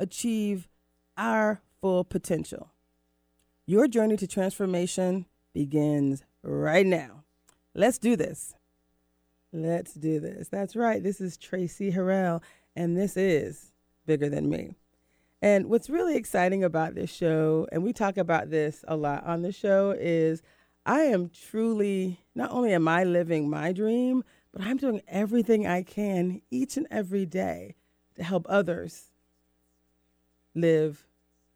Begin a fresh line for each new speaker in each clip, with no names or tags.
achieve our full potential. Your journey to transformation begins right now. Let's do this. Let's do this. That's right. This is Traci Harrell, and this is Bigger Than Me. And what's really exciting about this show, and we talk about this a lot on the show, is I am truly, not only am I living my dream, but I'm doing everything I can each and every day to help others live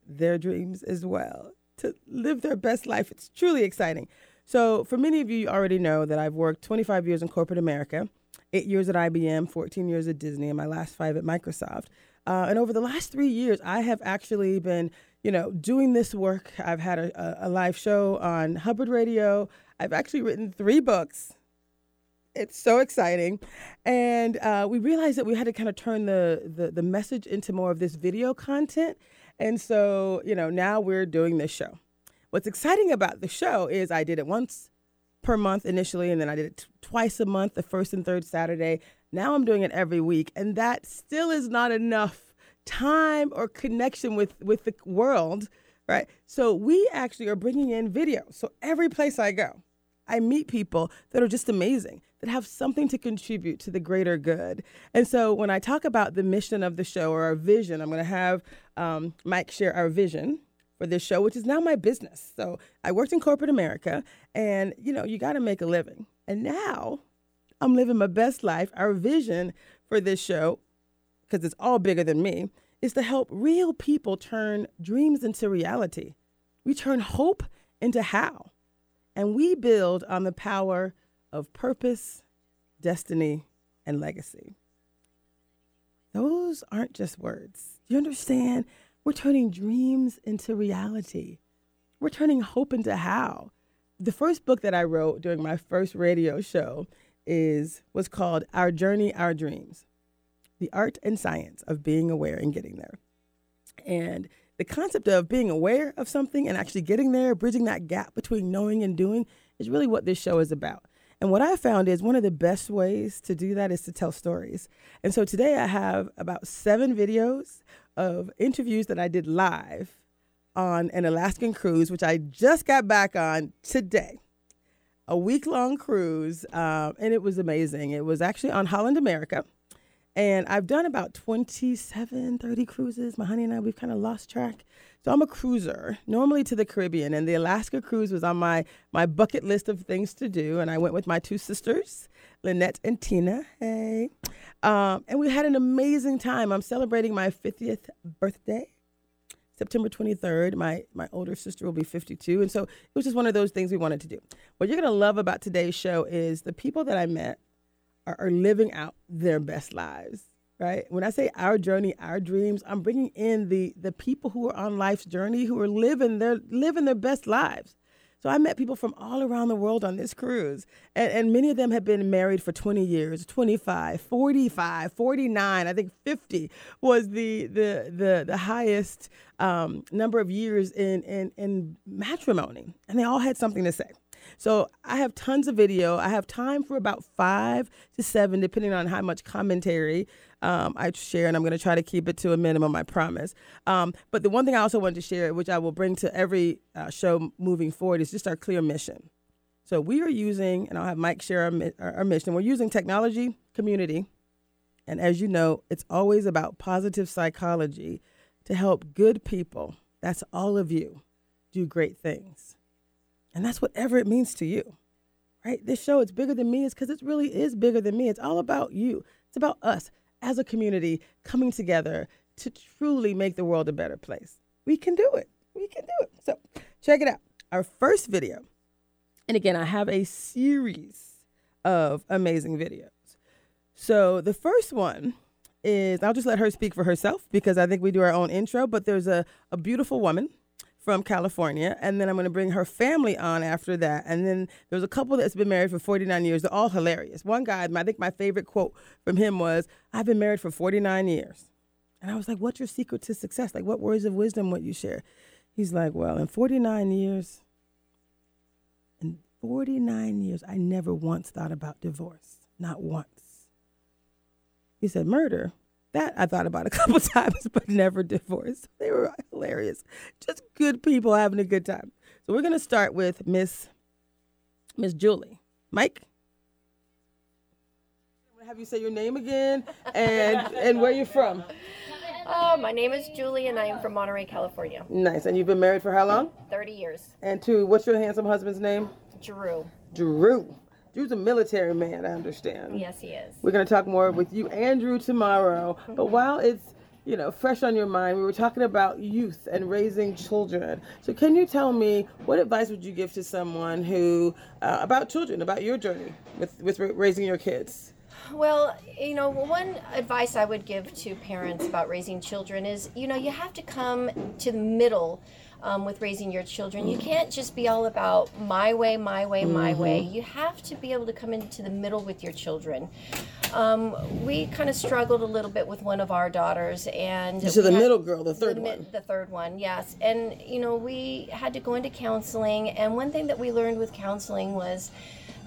their dreams as well, to live their best life. It's truly exciting. So, for many of you, you already know that I've worked 25 years in corporate America, eight years at IBM, 14 years at Disney, and my last five at Microsoft. Uh, and over the last three years, I have actually been, you know, doing this work. I've had a, a live show on Hubbard Radio. I've actually written three books. It's so exciting, and uh, we realized that we had to kind of turn the, the the message into more of this video content. And so, you know, now we're doing this show. What's exciting about the show is I did it once per month initially, and then I did it t- twice a month, the first and third Saturday. Now I'm doing it every week, and that still is not enough time or connection with with the world, right? So we actually are bringing in video. So every place I go, I meet people that are just amazing, that have something to contribute to the greater good. And so when I talk about the mission of the show or our vision, I'm going to have um, Mike share our vision for this show, which is now my business. So I worked in corporate America, and you know, you got to make a living. And now I'm living my best life. Our vision for this show, because it's all bigger than me, is to help real people turn dreams into reality. We turn hope into how. And we build on the power of purpose, destiny, and legacy. Those aren't just words. You understand? We're turning dreams into reality. We're turning hope into how. The first book that I wrote during my first radio show is was called Our Journey, Our Dreams. The art and science of being aware and getting there. And the concept of being aware of something and actually getting there, bridging that gap between knowing and doing is really what this show is about. And what I found is one of the best ways to do that is to tell stories. And so today I have about seven videos of interviews that I did live on an Alaskan cruise, which I just got back on today. A week long cruise, uh, and it was amazing. It was actually on Holland America. And I've done about 27, 30 cruises. My honey and I, we've kind of lost track. So I'm a cruiser, normally to the Caribbean. And the Alaska cruise was on my, my bucket list of things to do. And I went with my two sisters, Lynette and Tina. Hey. Um, and we had an amazing time. I'm celebrating my 50th birthday. September 23rd, my, my older sister will be 52. And so it was just one of those things we wanted to do. What you're going to love about today's show is the people that I met are, are living out their best lives right? When i say our journey our dreams i'm bringing in the the people who are on life's journey who are living their living their best lives. So i met people from all around the world on this cruise and, and many of them have been married for 20 years 25 45 49 i think 50 was the the the, the highest um, number of years in, in in matrimony. And they all had something to say so I have tons of video. I have time for about five to seven, depending on how much commentary um, I share, and I'm going to try to keep it to a minimum, I promise. Um, but the one thing I also wanted to share, which I will bring to every uh, show moving forward, is just our clear mission. So we are using, and I'll have Mike share our, our, our mission. We're using technology, community, and as you know, it's always about positive psychology to help good people. That's all of you do great things. And that's whatever it means to you, right? This show, it's bigger than me, is because it really is bigger than me. It's all about you, it's about us as a community coming together to truly make the world a better place. We can do it. We can do it. So check it out. Our first video, and again, I have a series of amazing videos. So the first one is, I'll just let her speak for herself because I think we do our own intro, but there's a, a beautiful woman from California, and then I'm going to bring her family on after that. And then there's a couple that's been married for 49 years. They're all hilarious. One guy, I think my favorite quote from him was, I've been married for 49 years. And I was like, What's your secret to success? Like, what words of wisdom would you share? He's like, Well, in 49 years, in 49 years, I never once thought about divorce. Not once. He said, Murder. That I thought about a couple times, but never divorced. They were hilarious. Just good people having a good time. So we're gonna start with Miss Miss Julie. Mike? I'm gonna have you say your name again and and where you're from.
Uh, my name is Julie, and I am from Monterey, California.
Nice. And you've been married for how long?
30 years.
And to what's your handsome husband's name?
Drew.
Drew. Drew's a military man, I understand.
Yes, he is.
We're going to talk more with you, Andrew, tomorrow. But while it's you know, fresh on your mind, we were talking about youth and raising children. So, can you tell me what advice would you give to someone who uh, about children, about your journey with with raising your kids?
Well, you know, one advice I would give to parents about raising children is, you know, you have to come to the middle um, with raising your children. You can't just be all about my way, my way, my mm-hmm. way. You have to be able to come into the middle with your children. Um, we kind of struggled a little bit with one of our daughters, and
so the middle girl, the third
the,
one,
the third one, yes. And you know, we had to go into counseling, and one thing that we learned with counseling was.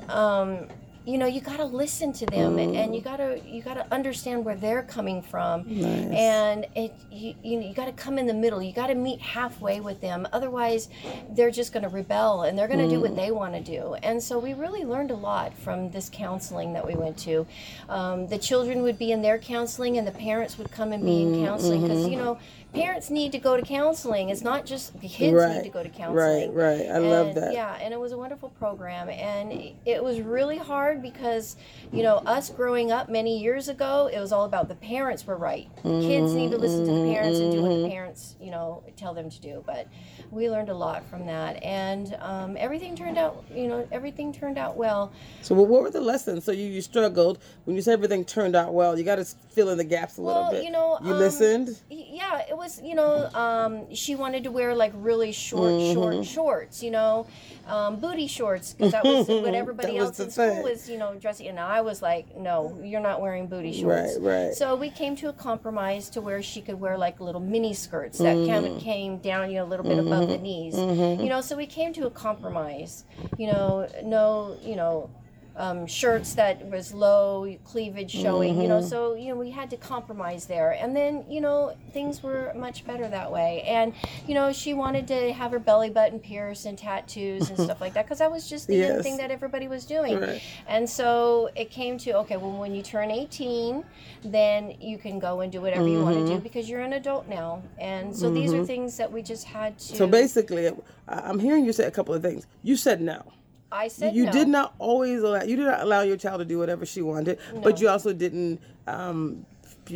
Um, you know you got to listen to them mm. and you got to you got to understand where they're coming from nice. and it you, you, you got to come in the middle you got to meet halfway with them otherwise they're just going to rebel and they're going to mm. do what mm. they want to do and so we really learned a lot from this counseling that we went to um, the children would be in their counseling and the parents would come and be mm, in counseling because mm-hmm. you know parents need to go to counseling. It's not just the kids right, need to go to counseling.
Right, right. I
and,
love that.
Yeah, and it was a wonderful program, and it was really hard because you know us growing up many years ago, it was all about the parents were right. Mm-hmm, kids need to listen to the parents and do what the mm-hmm. parents you know tell them to do. But we learned a lot from that, and um, everything turned out you know everything turned out well.
So, well, what were the lessons? So you, you struggled when you said everything turned out well. You got to fill in the gaps a
well,
little bit.
You know,
you
um,
listened.
Yeah, it was you know um, she wanted to wear like really short mm-hmm. short shorts. You know, um, booty shorts because that was what everybody else in school was you know dressing. And I was like, no, you're not wearing booty shorts.
Right, right.
So we came to a compromise to where she could wear like little mini skirts that mm-hmm. kind of came down you know a little bit mm-hmm. above the mm-hmm. knees. Mm-hmm. You know, so we came to a compromise. You know, no, you know um, shirts that was low cleavage showing, mm-hmm. you know, mm-hmm. so, you know, we had to compromise there. And then, you know, things were much better that way. And, you know, she wanted to have her belly button pierced and tattoos and stuff like that because that was just the yes. thing that everybody was doing. Right. And so it came to, okay, well, when you turn 18, then you can go and do whatever mm-hmm. you want to do because you're an adult now. And so mm-hmm. these are mm-hmm. things that we just had to.
So basically, I'm hearing you say a couple of things. You said no.
I said
you
no.
did not always allow you did not allow your child to do whatever she wanted, no. but you also didn't. Um,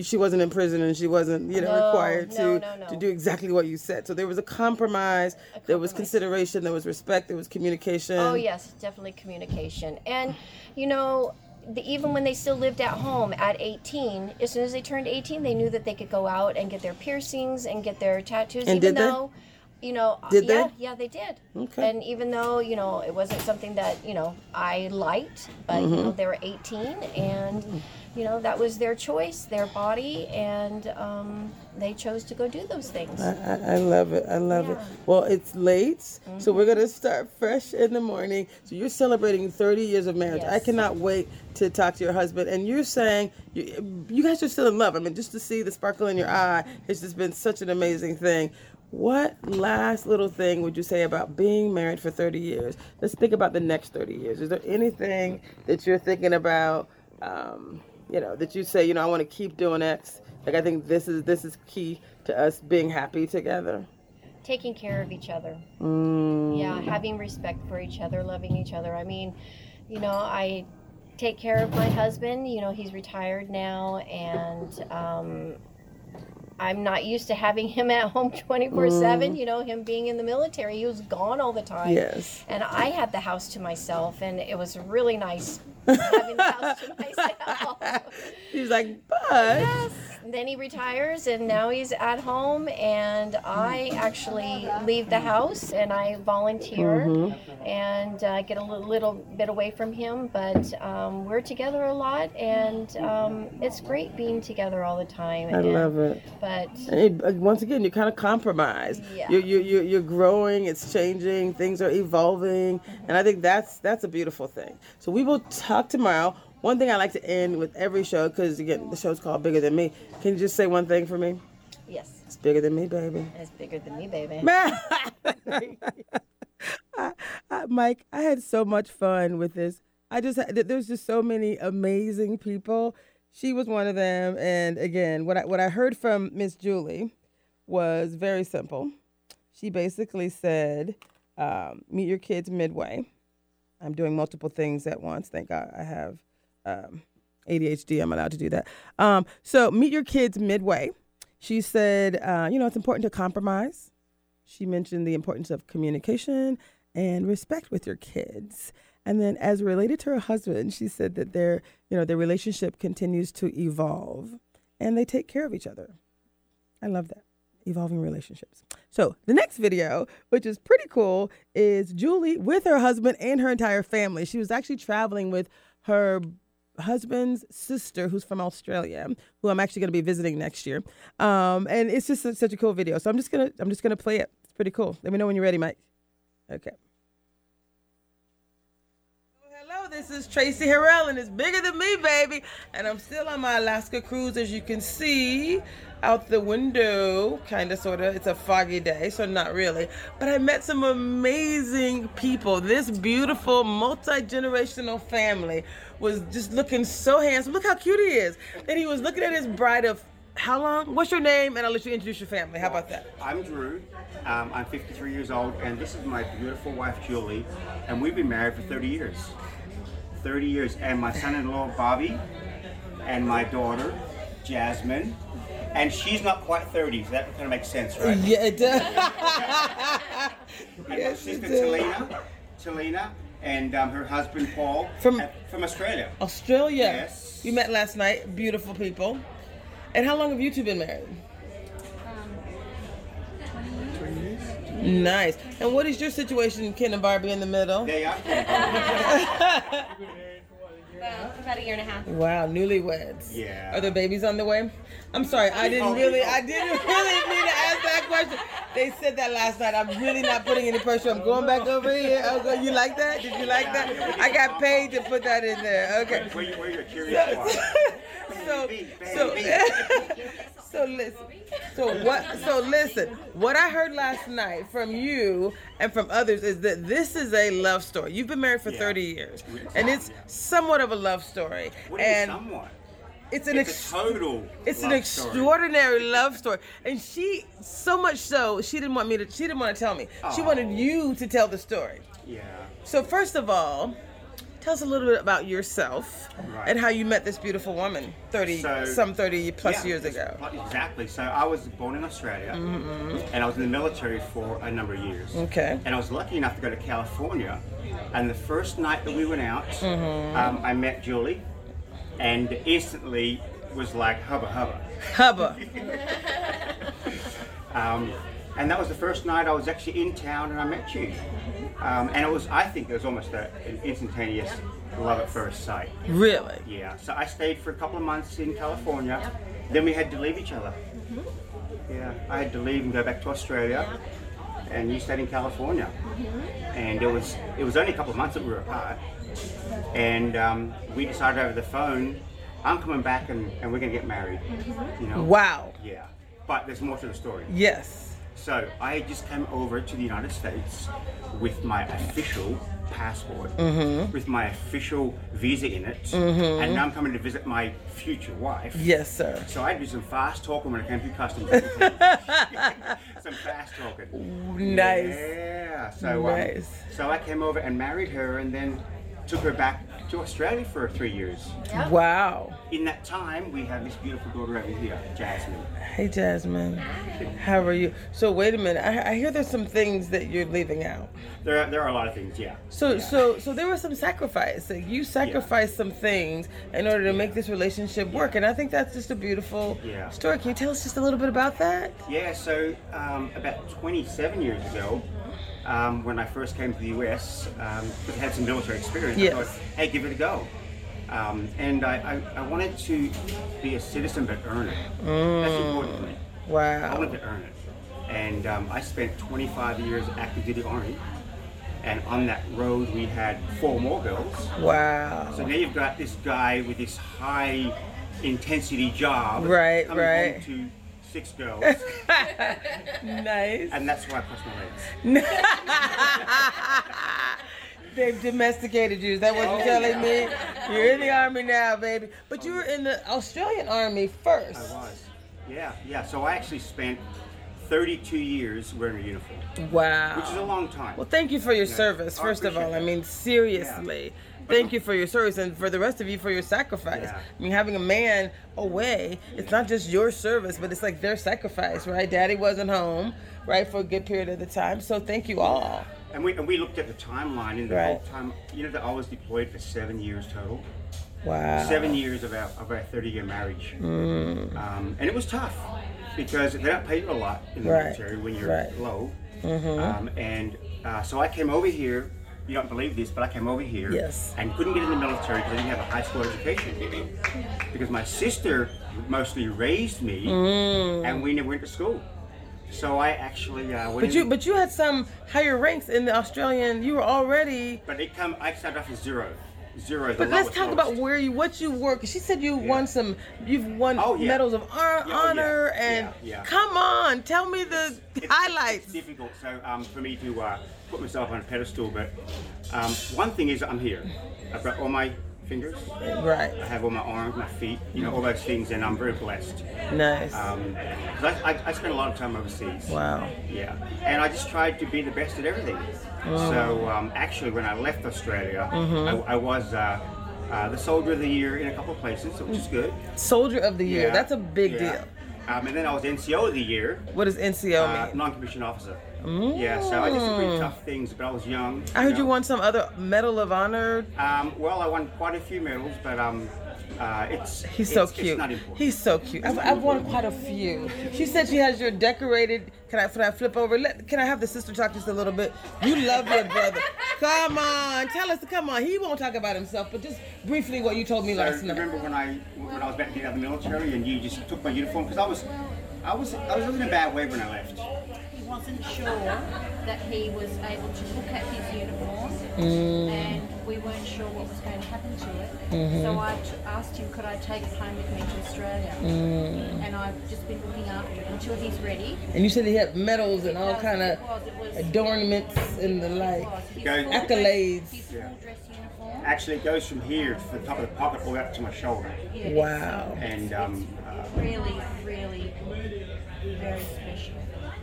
she wasn't in prison and she wasn't, you know,
no,
required to to do exactly what you said. So there was a compromise, a compromise. There was consideration. There was respect. There was communication.
Oh yes, definitely communication. And you know, the, even when they still lived at home at 18, as soon as they turned 18, they knew that they could go out and get their piercings and get their tattoos.
And
even
did
though,
they?
You know,
did
yeah,
they?
yeah, they did.
Okay.
And even though you know it wasn't something that you know I liked, but mm-hmm. you know they were 18, and you know that was their choice, their body, and um, they chose to go do those things.
I, I, I love it. I love yeah. it. Well, it's late, mm-hmm. so we're gonna start fresh in the morning. So you're celebrating 30 years of marriage.
Yes.
I cannot wait to talk to your husband. And you're saying you, you guys are still in love. I mean, just to see the sparkle in your eye, it's just been such an amazing thing. What last little thing would you say about being married for 30 years? Let's think about the next 30 years. Is there anything that you're thinking about, um, you know, that you say, you know, I want to keep doing X? Like I think this is this is key to us being happy together.
Taking care of each other.
Mm.
Yeah, having respect for each other, loving each other. I mean, you know, I take care of my husband. You know, he's retired now, and um, I'm not used to having him at home 24 mm. 7. You know, him being in the military, he was gone all the time.
Yes.
And I had the house to myself, and it was really nice having the house to myself.
He's like, but.
Yes, then he retires and now he's at home and i actually leave the house and i volunteer
Mm-hmm.
and uh, get a little, little bit away from him but um, we're together a lot and um, it's great being together all the time
I
and-
love it.
but
it- once again, you kind of compromise.
Yeah.
You're, you're, you're, you're growing, it's changing, things are evolving. And I think that's that's a beautiful thing. So we will talk tomorrow. One thing I like to end with every show, because again, the show's called Bigger Than Me. Can you just say one thing for me?
yes
It's bigger than me, baby.
it's bigger than me baby
I, I, Mike, I had so much fun with this. I just had, there's just so many amazing people. She was one of them, and again, what I what I heard from Miss Julie was very simple. She basically said, um, "Meet your kids midway." I'm doing multiple things at once. Thank God I have um, ADHD. I'm allowed to do that. Um, so meet your kids midway. She said, uh, you know, it's important to compromise. She mentioned the importance of communication and respect with your kids. And then as related to her husband, she said that their, you know, their relationship continues to evolve and they take care of each other. I love that. Evolving relationships. So the next video, which is pretty cool, is Julie with her husband and her entire family. She was actually traveling with her husband's sister who's from Australia, who I'm actually going to be visiting next year. Um, and it's just such, such a cool video. So I'm just gonna I'm just gonna play it. It's pretty cool. Let me know when you're ready, Mike. Okay. Hello, this is Traci Harrell, and it's bigger than me, baby. And I'm still on my Alaska cruise, as you can see out the window, kind of, sort of. It's a foggy day, so not really. But I met some amazing people. This beautiful, multi generational family was just looking so handsome. Look how cute he is. And he was looking at his bride of how long? What's your name? And I'll let you introduce your family. How about that?
I'm Drew. Um, I'm 53 years old, and this is my beautiful wife, Julie. And we've been married for 30 years. 30 years. And my son in law, Bobby, and my daughter, Jasmine. And she's not quite 30, so that kind of makes sense, right?
Yeah, it does.
And my
yes, it
sister. Talina, Talina, and um, her husband, Paul,
From-
uh, from Australia.
Australia.
Yes.
We met last night. Beautiful people. And how long have you two been married? Nice. And what is your situation, Ken and Barbie, in the middle?
They are.
About, about a year and a half.
Wow, newlyweds.
Yeah.
Are there babies on the way? I'm sorry, I didn't oh. really, I didn't really mean to ask that question. They said that last night. I'm really not putting any pressure. I'm going back over here. Oh, okay, you like that? Did you like that? I got paid to put that in there. Okay.
Where you, where you're curious one.
so,
Baby,
so,
baby.
so listen. So what? So listen. What I heard last night from you and from others is that this is a love story. You've been married for
Yeah.
30 years, and it's somewhat of a love story.
What
And
somewhat?
it's an
It's
ex-
a total.
it's an
love story.
extraordinary love story, and she so much so she didn't want me to. She didn't want to tell me. She wanted oh. you to tell the story.
Yeah.
So first of all, tell us a little bit about yourself
Right.
and how you met this beautiful woman, thirty
So-
some thirty plus
Yeah,
years ago.
Exactly. So I was born in Australia, and I was in the military for a number of years.
Mm-hmm. Okay.
And I was lucky enough to go to California. And the first night that we went out,
Mm-hmm.
um, I met Julie, and instantly was like hubba hubba.
Hubba.
Um, and that was the first night I was actually in town and I met you. Um, and it was, I think, it was almost a, an instantaneous love at first sight.
Really?
Yeah, so I stayed for a couple of months in California. Then we had to leave each other. Yeah, I had to leave and go back to Australia, and you stayed in California. And it was it was only a couple of months that we were apart, and um, we decided over the phone, I'm coming back and, and we're gonna get married. You know?
Wow.
Yeah, but there's more to the story.
Yes.
So I just came over to the United States with my official passport, with my official visa in it, and now I'm coming to visit my future wife.
Yes, sir.
So I do some fast talking when I came to customs. some fast talking.
Nice.
Yeah. So um,
Nice.
so I came over and married her, and then took her back to Australia for three years.
Yep.
Wow.
In that time, we have this beautiful daughter over here, Jasmine.
Hey, Jasmine. How are you? So wait a minute. I, I hear there's some things that you're leaving out.
There, are, there are a lot of things, yeah.
So
Yeah.
so so there was some sacrifice. Like you sacrificed some things in order to make this relationship work, and I think that's just a beautiful
Yeah.
story. Can you tell us just a little bit about that?
Yeah, so um, about 27 years ago, um, when I first came to the US, um, had some military experience.
Yes.
I thought, hey, give it a go. Um, and I, I, I wanted to be a citizen but earn it. That's important to me.
Wow.
I wanted to earn it. And um, I spent 25 years active duty army. And on that road, we had four more girls.
Wow.
So now you've got this guy with this high intensity job.
Right, right.
To six girls.
nice.
and that's why I crossed my legs.
They've domesticated you. Is that what you're telling me? You're in the army now, baby. But you were in the Australian army first.
I was. Yeah, yeah. So I actually spent 32 years wearing a uniform,
Wow.
which is a long time.
Well, thank you for your
Yeah.
service, first of all. I mean, seriously. Thank you for your service and for the rest of you for your sacrifice.
Yeah.
I mean, having a man away, it's not just your service, but it's like their sacrifice, right? Daddy wasn't home, right, for a good period of the time. So thank you all.
And we, and we looked at the timeline, and the
Right.
whole time, you know, that I was deployed for seven years total.
Wow.
Seven years of our, of our 30 year marriage.
Mm.
Um, and it was tough because they don't pay you a lot in the
Right,
military when you're
right.
low. Um, and uh, so I came over here. You don't believe this, but I came over here
Yes.
and couldn't get in the military because I didn't have a high school education. Because my sister mostly raised me, and we never went to school. So I actually uh, went.
But you, but you had some higher ranks in the Australian. You were already.
But it come. I started off as zero, zero.
But let's talk
lowest.
about where you, what you work. She said you won some. You've won
Oh, yeah.
medals of
Yeah, oh, yeah.
honor, and
Yeah, yeah.
come on, tell me the
It's-
highlights.
It's difficult, so um, for me to uh, put myself on a pedestal. But um, one thing is, I'm here. I've got all my fingers.
Right.
I have all my arms, my feet. You know, all those things, and I'm very blessed.
Nice.
Um, I, I, I spent a lot of time overseas.
wow.
Yeah, and I just tried to be the best at everything. Oh. So um, actually, when I left Australia,
Mm-hmm.
I, I was uh, uh, the Soldier of the Year in a couple of places, which is good.
Soldier of the Year.
Yeah,
That's a big
yeah.
deal.
Um, and then I was NCO of the Year,
What does NCO
uh,
mean?
non-commissioned officer. Yeah, so I did some pretty tough things, but I was young.
I heard you won some other Medal of Honor.
Um, well, I won quite a few medals, but um, uh, it's
He's so cute.
It's not important.
He's so cute. I've, I've won quite a few. She said she has your decorated. Can I, can I flip over? Let, can I have the sister talk just a little bit? You love your brother. Come on, tell us. Come on. He won't talk about himself, but just briefly what you told me
So
last night.
I remember when I when I was about to get out of the military and you just took my uniform because I was I was I was in a bad way when I left.
He wasn't sure that he was able to look at his uniform
Mm.
and we weren't sure what was going to happen to it.
Mm-hmm.
So I t- asked him, could I take it home with me to Australia?
Mm.
And I've just been looking after it until he's ready.
And you said he had medals and all kind of
was- it was-
adornments and the like.
His
Accolades.
His
Yeah.
full dress uniform.
Actually, it goes from here to the top of the pocket all the way up to my shoulder,
Yeah,
Wow.
and um, uh,
really, really very special.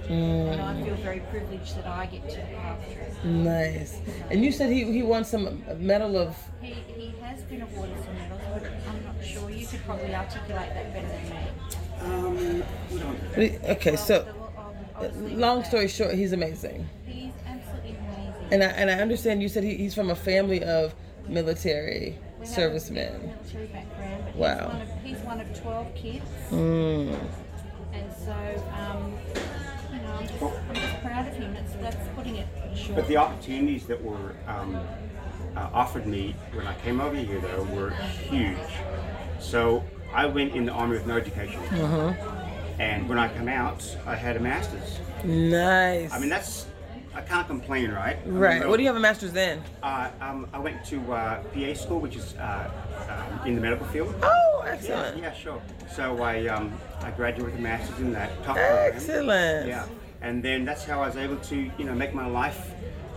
Mm.
And I feel very privileged that I get to look after it.
Nice. And you said he, he won some medal of.
He, he has been awarded some medals, but I'm not sure. You could probably articulate that better than me.
um,
Okay, so
Well, I'll- I'll leave it
long story short, he's amazing.
He's absolutely amazing.
And I, and I understand you said he, he's from a family of military
We have a
servicemen.
Military background, but
Wow.
he's, one of, he's one of 12 kids.
Mm.
And so, um, you I'm just, I'm just proud of him. That's, that's putting it short.
But the opportunities that were um, uh, offered me when I came over here, though, were huge. So I went in the army with no education, and when I come out, I had a master's.
Nice.
I mean, that's I can't complain, right? I mean,
right. What do you have a master's in?
Uh, um, I went to uh, PA school, which is uh, um, in the medical field.
Oh,
Yeah,
excellent.
yeah, sure. So I um, I graduated with a master's in that top program.
Excellent.
Yeah, and then that's how I was able to you know make my life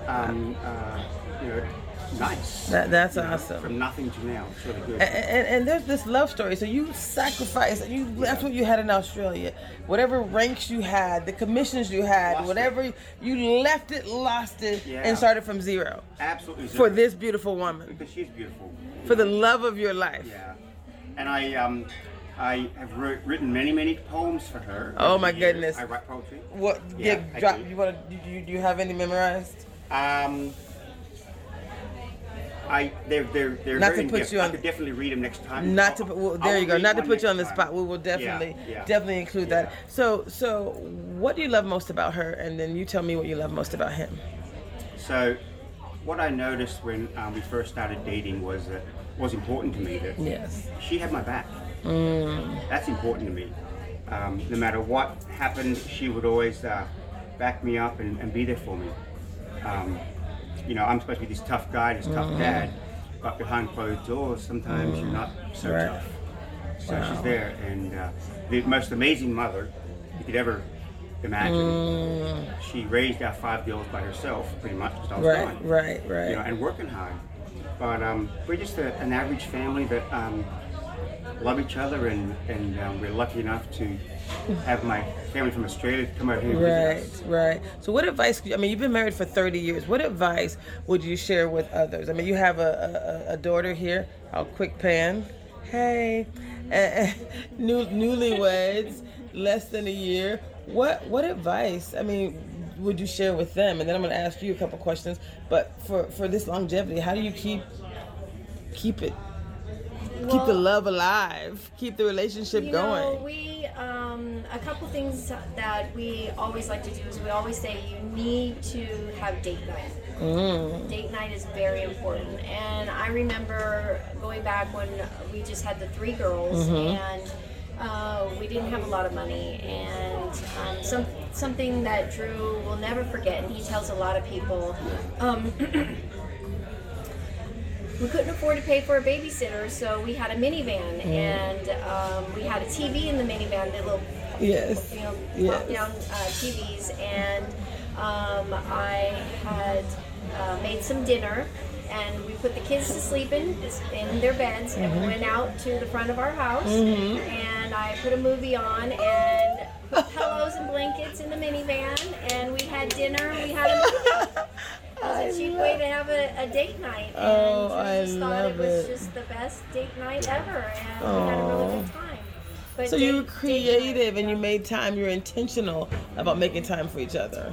um, uh, you know nice.
That, that's
you know,
awesome.
From nothing to now. It's really good.
And, and, and there's this love story. So you sacrificed, and you left what you had in Australia, whatever ranks you had, the commissions you had,
Lost it.
whatever you left it, lost it,
Yeah.
and started from zero
Absolutely.
for this beautiful woman,
Because she's beautiful.
for the love of your life.
Yeah. And I um I have written many many poems for her.
Oh, my goodness.
I write poetry.
What?
Yeah,
Yeah, drop.
do.
You want to? Do you, do you have any memorized?
Um. I they're they're they're
Not
very
to put you
I could definitely read them next time.
Not to.
I'll-
put- Well, there
will
you go. Not to put you on the spot.
time.
We will definitely,
yeah.
definitely include
Yeah.
that. So, so what do you love most about her? And then you tell me what you love most about him.
So, what I noticed when um, we first started dating was that was important to me that
Yes.
she had my back.
Mm.
That's important to me. Um, no matter what happened, she would always uh, back me up and, and be there for me. Um, you know, I'm supposed to be this tough guy, this tough dad, but behind closed doors, sometimes you're not so
Mm. Right.
tough. So she's there, and uh, the most amazing mother you could ever imagine.
Mm.
She raised our five girls by herself, pretty much, I was
Right.
gone
Right. Right.
you know, and working hard. But um, we're just a, an average family that um, love each other, and, and um, we're lucky enough to have my family from Australia come out here
Right, right. So, what advice? I mean, you've been married for thirty years. What advice would you share with others? I mean, you have a, a, a daughter here. I'll quick pan. Hey, uh, new newlyweds, less than a year. What what advice? I mean, would you share with them? And then I'm going to ask you a couple questions. But for for this longevity, how do you keep keep it? Keep the love alive. Keep the relationship
You
going.
know, we um, a couple things that we always like to do is we always say you need to have date night.
Mm.
Date night is very important, and I remember going back when we just had the three girls
Mm-hmm.
and. Uh, we didn't have a lot of money, and um, some something that Drew will never forget, and he tells a lot of people. Um, we couldn't afford to pay for a babysitter, so we had a minivan, and um, we had a TV in the minivan, the little
Yes.
you know
Yes.
pop down uh, TVs, and um, I had uh, made some dinner. And we put the kids to sleep in in their beds, and
Mm-hmm.
we went out to the front of our house, and I put a movie on and put pillows and blankets in the minivan, and we had dinner. We had a movie. It was a cheap way to have a, a date night. Oh, and
Oh, I
just thought it was
it.
just the best date night ever, and we had a really good time. But
So you were
date- date
creative and you made time. You're intentional about making time for each other.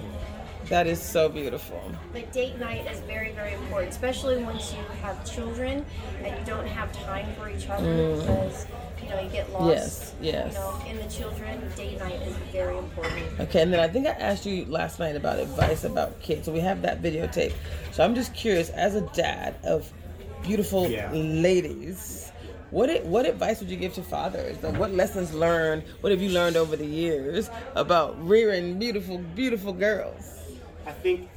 That is so beautiful.
But date night is very, very important, especially once you have children and you don't have time for each other because you know you get lost.
Mm. Yes, yes.
You know, in the children, date night is very important.
Okay, and then I think I asked you last night about advice about kids. So we have that videotape. So I'm just curious, as a dad of beautiful
Yeah.
ladies, what it, what advice would you give to fathers? Like, what lessons learned? What have you learned over the years about rearing beautiful, beautiful girls?
I think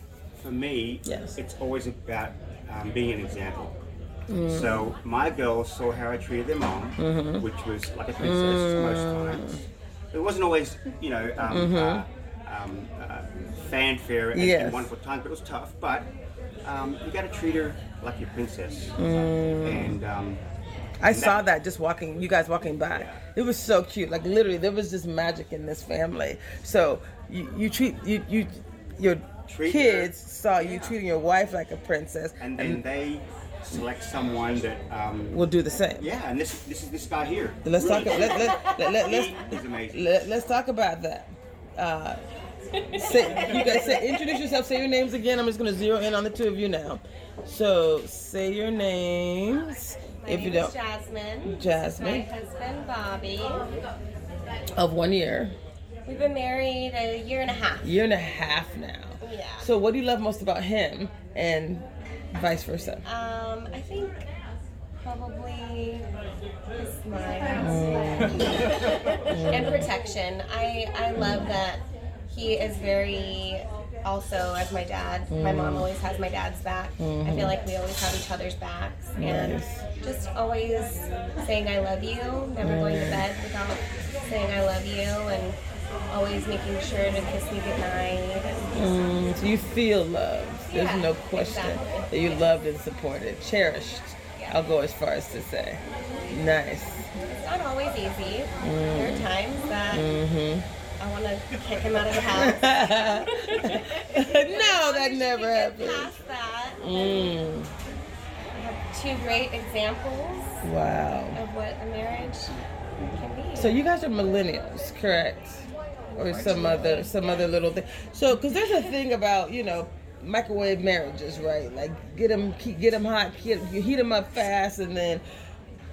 for me,
Yes.
it's always about um, being an example.
Mm.
So my girls saw how I treated their mom,
Mm-hmm.
which was like a princess
Mm.
most times. It wasn't always, you know, um, uh, um, uh, fanfare and,
Mm-hmm. Yes.
and wonderful times, but it was tough. But um, you got to treat her like your princess.
Mm.
And um,
I saw that just walking, you guys walking by. It was so cute. Like literally, there was just magic in this family. So you, you treat you you your
Treat
kids
her-
saw you
yeah.
treating your wife like a princess,
and then they select someone that, um,
we'll do the same.
yeah. And this this is this guy here.
Let's talk.
Really.
Let, let, let, let, let's
amazing.
let, let's talk about that. Uh, say, you guys say introduce yourself. Say your names again. I'm just gonna zero in on the two of you now. So say your names.
My
if
name
you don't,
Jasmine.
Jasmine.
My husband Bobby.
of one year,
We've been married a year and a half.
year and a half now.
Yeah.
So what do you love most about him, and vice versa?
Um, I think probably his smile mm. and protection. I I love that he is very also as my dad. My mom mm. always has my dad's back. I feel mm-hmm. like we always have each other's backs and just always saying I love you. Never going to mm. bed without saying I love you and always making sure to kiss me goodnight.
Mm, so you feel loved. There's
Yeah,
no question
exactly.
that you're loved and supported, cherished. I'll go as far as to say, nice.
It's not always easy.
Mm.
There are times that
Mm-hmm.
I want to kick him out of the house.
no, that never happens.
Past that,
Mm,
I have two great examples
wow.
of what a marriage can be.
So you guys are millennials, correct? Or some other some other little thing. So, because there's a thing about you know microwave marriages, right? Like get them keep get them hot, get, you heat them up fast, and then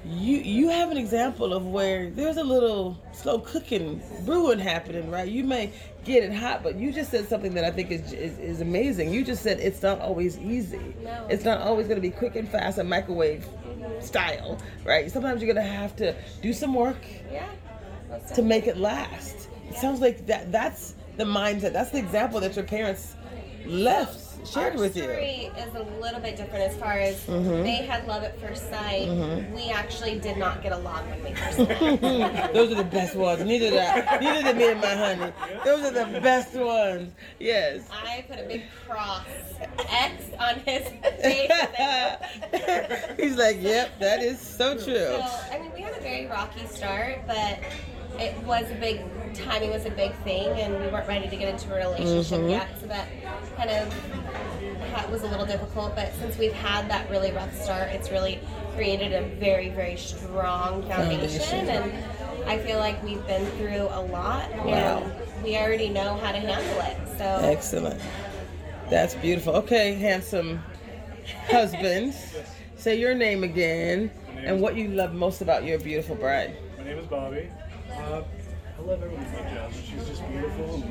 you you have an example of where there's a little slow cooking brewing happening, right? You may get it hot, but you just said something that I think is is, is amazing. You just said it's not always easy.
No.
It's not always going to be quick and fast and microwave mm-hmm. style, right? Sometimes you're going to have to do some work
yeah.
to make it last. It sounds like that that's the mindset. That's the example that your parents left shared
Our
with you.
story is a little bit different as far as
Mm-hmm.
they had love at first sight. We actually did not get along when we first met.
Those are the best ones. Neither did I. Neither did me and my honey. Those are the best ones. Yes.
I put a big cross X on his face.
He's like, yep, that is so true.
So, I mean, we had a very rocky start, but it was a big timing was a big thing, and we weren't ready to get into a relationship
Mm-hmm.
yet. So that kind of ha- was a little difficult. But since we've had that really rough start, it's really created a very, very strong foundation,
Foundation.
and I feel like we've been through a lot,
Wow.
and we already know how to handle it. So.
Excellent. That's beautiful. Okay, handsome husband. Say your name again and what you love most about your beautiful bride.
My name is Bobby. Uh, I love everything about Jasmine. She's just beautiful.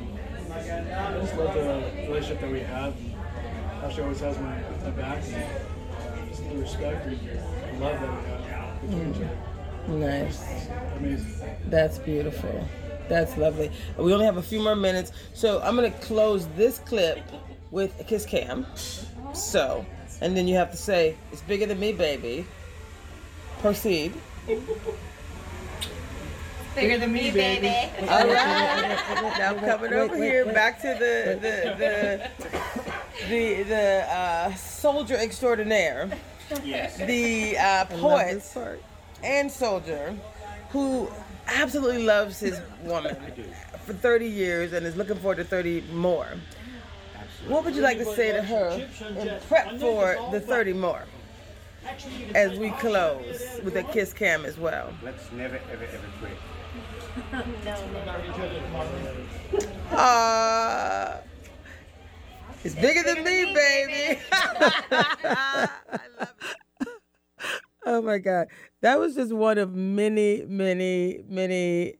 And I just love the relationship that we have. And how she always has my, my back. And uh, just the respect and love that we have between each other.
Nice.
Amazing.
That's beautiful. That's lovely. We only have a few more minutes, so I'm gonna close this clip with a kiss cam. So, and then you have to say, "It's bigger than me, baby." Proceed.
Bigger than me, baby.
All right. now coming over here, back to the the the the, the uh, soldier extraordinaire,
Yes.
the uh, poet and soldier, who absolutely loves his woman for 30 years and is looking forward to 30 more. Absolutely. What would you like to say to her in prep for the 30 more? As we close with a kiss cam as well.
Let's never, ever, ever quit.
Uh, it's bigger than me, baby. I love it.
Oh my God. That was just one of many, many, many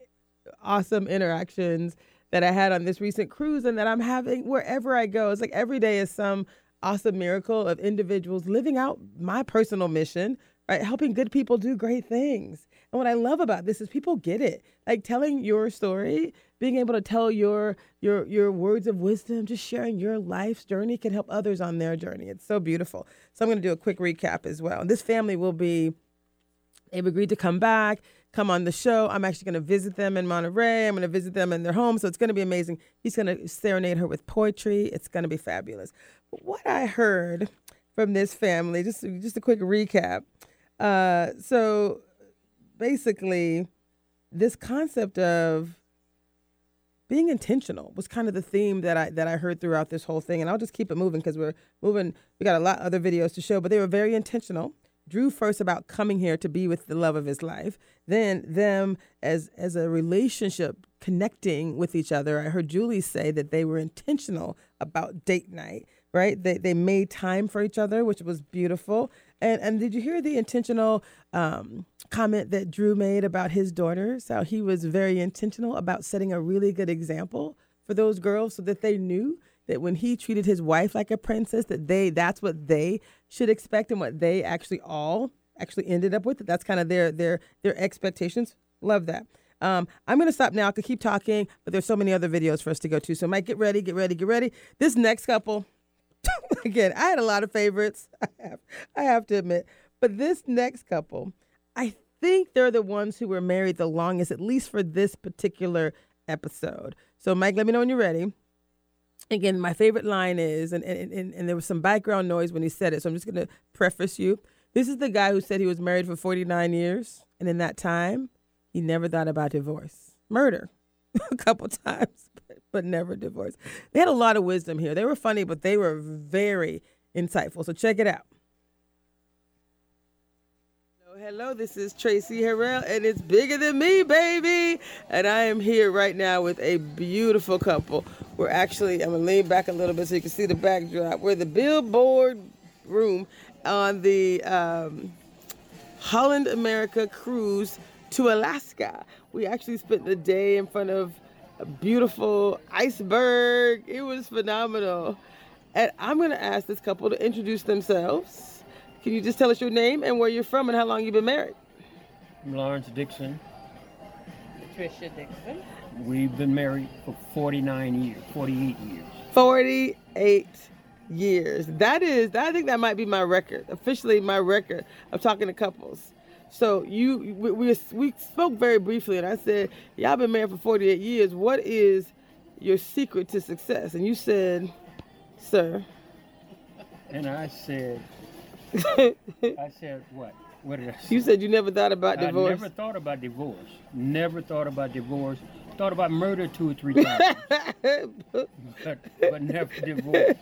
awesome interactions that I had on this recent cruise and that I'm having wherever I go. It's like every day is some awesome miracle of individuals living out my personal mission, right? Helping good people do great things. And what I love about this is people get it. Like telling your story, being able to tell your your your words of wisdom, just sharing your life's journey can help others on their journey. It's so beautiful. So I'm going to do a quick recap as well. This family will be They've agreed to come back, come on the show. I'm actually going to visit them in Monterey. I'm going to visit them in their home. So it's going to be amazing. He's going to serenade her with poetry. It's going to be fabulous. But what I heard from this family, just, just a quick recap. Uh, so basically, this concept of being intentional was kind of the theme that I that I heard throughout this whole thing, and I'll just keep it moving because we're moving. We got a lot other videos to show, but they were very intentional. Drew first about coming here to be with the love of his life, then them as as a relationship connecting with each other. I heard Julie say that they were intentional about date night, right? They they made time for each other, which was beautiful. And and did you hear the intentional um, comment that Drew made about his daughters? How he was very intentional about setting a really good example for those girls, so that they knew that when he treated his wife like a princess, that they that's what they should expect and what they actually all actually ended up with. That's kind of their their their expectations. Love that. Um, I'm gonna stop now. I could keep talking, but there's so many other videos for us to go to. So Mike, get ready, get ready, get ready. This next couple, again, I had a lot of favorites. I have, I have to admit, but this next couple, I think they're the ones who were married the longest, at least for this particular episode. So, Mike, let me know when you're ready. Again, my favorite line is, and, and, and, and there was some background noise when he said it, so I'm just going to preface you. This is the guy who said he was married for 49 years, and in that time, he never thought about divorce. Murder a couple times, but, never divorce. They had a lot of wisdom here. They were funny, but they were very insightful. So check it out. Hello, this is Traci Harrell, and it's bigger than me, baby. And I am here right now with a beautiful couple. We're actually, I'm gonna lean back a little bit so you can see the backdrop. We're the Billboard room on the um, Holland America cruise to Alaska. We actually spent the day in front of beautiful iceberg. It was phenomenal. And I'm going to ask this couple to introduce themselves. Can you just tell us your name and where you're from and how long you've been married?
Lawrence Dixon.
Patricia Dixon.
We've been married for 49 years, 48 years.
48 years. That is, I think that might be my record, officially my record of talking to couples. So you, we, we, we spoke very briefly, and I said, y'all been married for 48 years. What is your secret to success? And you said, sir.
And I said, I said, what? What did I say?
You said you never thought about
I
divorce.
never thought about divorce. Never thought about divorce. Thought about murder two or three times, but, but never divorce.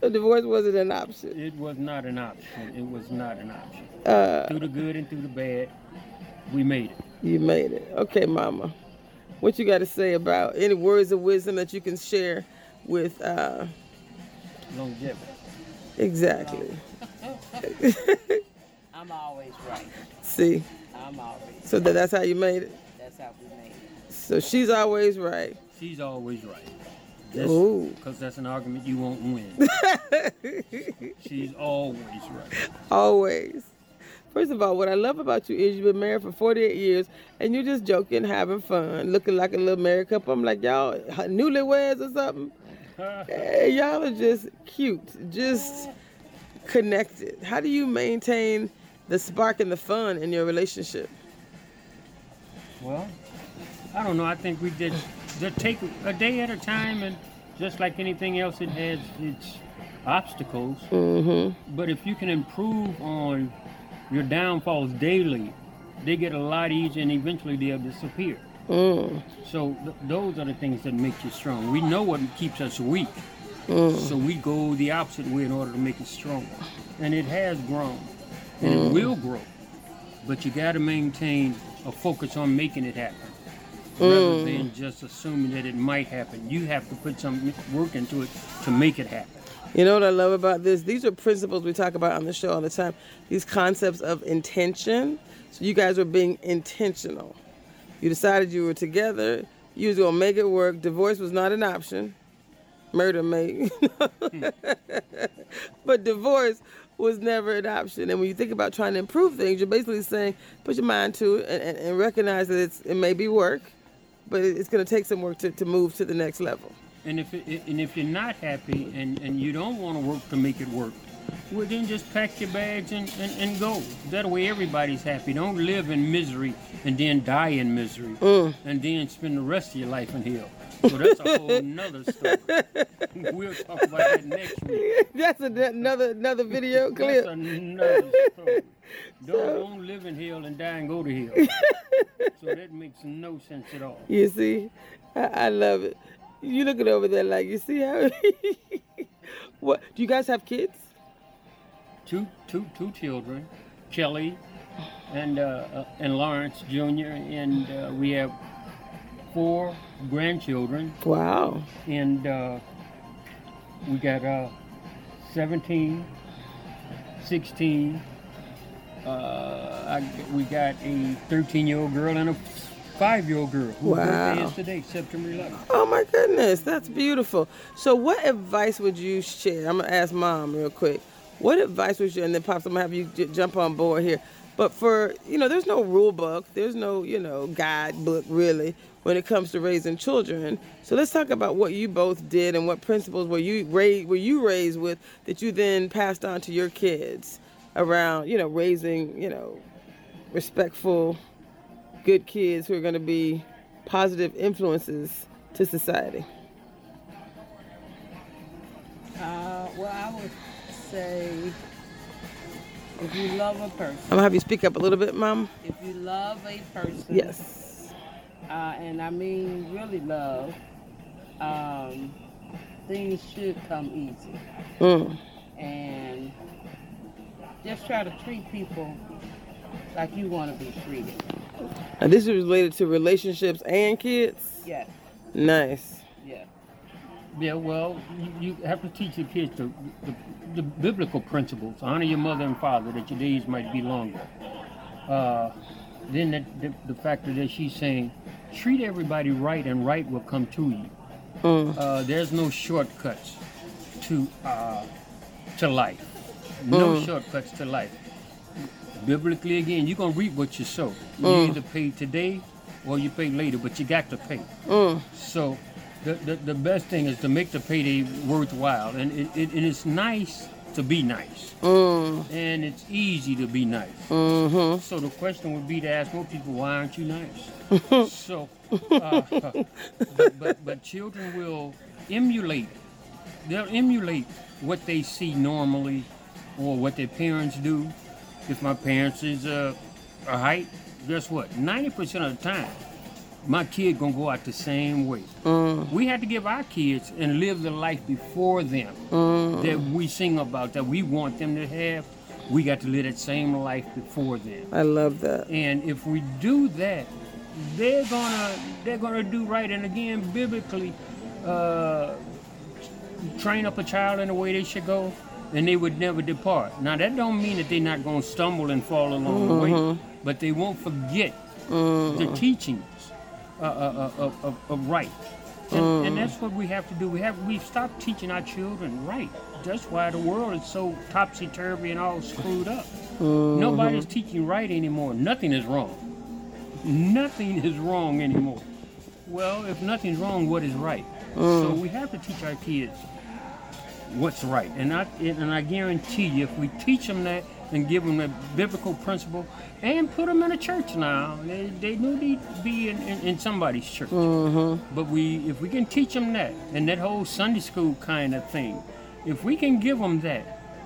so divorce wasn't an option.
It was not an option. It was not an option.
Uh,
Through the good and through the bad, we made it.
you made it. Okay, mama. What you got to say about any words of wisdom that you can share with uh,
Longevity.
exactly?
I'm always right.
See,
I'm always.
so that, that's how you made it.
That's how we made it.
So she's always right.
She's always right. Because that's an argument you won't win. She's always right.
Always. First of all, what I love about you is you've been married for 48 years and you're just joking, having fun, looking like a little married couple. I'm like, y'all newlyweds or something. Hey, y'all are just cute, just connected. How do you maintain the spark and the fun in your relationship?
Well, I don't know. I think we did just take a day at a time, and just like anything else, it has its obstacles.
Mm-hmm.
But if you can improve on your downfalls daily, they get a lot easier, and eventually they'll disappear.
Mm.
So th- those are the things that make you strong. We know what keeps us weak,
Mm.
so we go the opposite way in order to make it stronger. And it has grown, and
Mm.
it will grow. But you got to maintain a focus on making it happen, rather
Mm.
than just assuming that it might happen. You have to put some work into it to make it happen.
You know what I love about this? These are principles we talk about on the show all the time. These concepts of intention. So you guys were being intentional. You decided you were together. You was gonna make it work. Divorce was not an option. Murder may. but divorce was never an option. And when you think about trying to improve things, you're basically saying, put your mind to it and, and, and recognize that it's, it may be work, but it's going to take some work to, to move to the next level.
And if it, and if you're not happy and, and you don't want to work to make it work, well then just pack your bags and, and, and go. That way everybody's happy. Don't live in misery and then die in misery
Mm.
and then spend the rest of your life in hell. So that's a whole nother story. we'll talk about that next week.
That's a, another another video
That's
clip.
another story. Don't, don't live in hell and die and go to hell. so that makes no sense at all.
You see, I, I love it. You looking over there like you see how? what do you guys have kids?
two two two children, Kelly and uh, uh, and Lawrence Jr. and uh, we have four grandchildren
Wow.
and uh, we got uh, 17, 16. Uh, I, we got a 13 year old girl and a five year old girl. Birthday
Wow.
is today, September 11th.
Oh my goodness, that's beautiful. So, what advice would you share? I'm gonna ask mom real quick. What advice would you? And then pops, I'm gonna have you j- jump on board here. But for you know, there's no rule book. There's no you know guidebook really when it comes to raising children. So let's talk about what you both did and what principles were you raised were you raised with that you then passed on to your kids around you know raising you know respectful, good kids who are going to be
positive influences to society?
Uh, well, I would say if you love a person,
I'm gonna have you speak up a little bit, Mom.
if you love a person,
Yes.
uh, and I mean really love, um, things should come easy.
Mm.
And just try to treat people like you want to be treated.
And this is related to relationships and kids.
Yes,
Nice.
Yeah, well, you, you have to teach your kids the, the, the biblical principles. Honor your mother and father, that your days might be longer. Uh, then the, the, the factor that she's saying, treat everybody right, and right will come to you.
Mm.
Uh, there's no shortcuts to uh, to life. No
Mm.
shortcuts to life. Biblically, again, you're gonna reap what you sow. You
Mm.
either pay today or you pay later, but you got to pay.
Mm.
So the, the, the best thing is to make the payday worthwhile. And it, it, it's nice to be nice.
Mm.
And it's easy to be nice.
Mm-hmm.
So the question would be to ask more people, why aren't you nice? so, uh, but, but, but children will emulate. They'll emulate what they see normally or what their parents do. If my parents is uh, a height, guess what? 90% of the time, my kid gonna go out the same way.
Mm.
We had to give our kids and live the life before them
Mm.
that we sing about, that we want them to have. We got to live that same life before them.
I love that.
And if we do that, they're gonna they're gonna do right. And again, biblically, uh, train up a child in the way they should go, and they would never depart. Now that don't mean that they're not gonna stumble and fall along the way,
Mhm.
but they won't forget
Mm.
the teachings uh, uh, uh, of, of, right. And,
Mm.
and that's what we have to do. We have we've stopped teaching our children right. That's why the world is so topsy turvy and all screwed up.
Mhm.
Nobody's teaching right anymore. Nothing is wrong. Nothing is wrong anymore. Well, if nothing's wrong, what is right? So
Mm.
we have to teach our kids what's right. And I and I guarantee you, if we teach them that and give them a biblical principle and put them in a church now, they, they need to be in, in, in somebody's church.
Mhm.
But we, if we can teach them that and that whole Sunday school kind of thing, if we can give them that,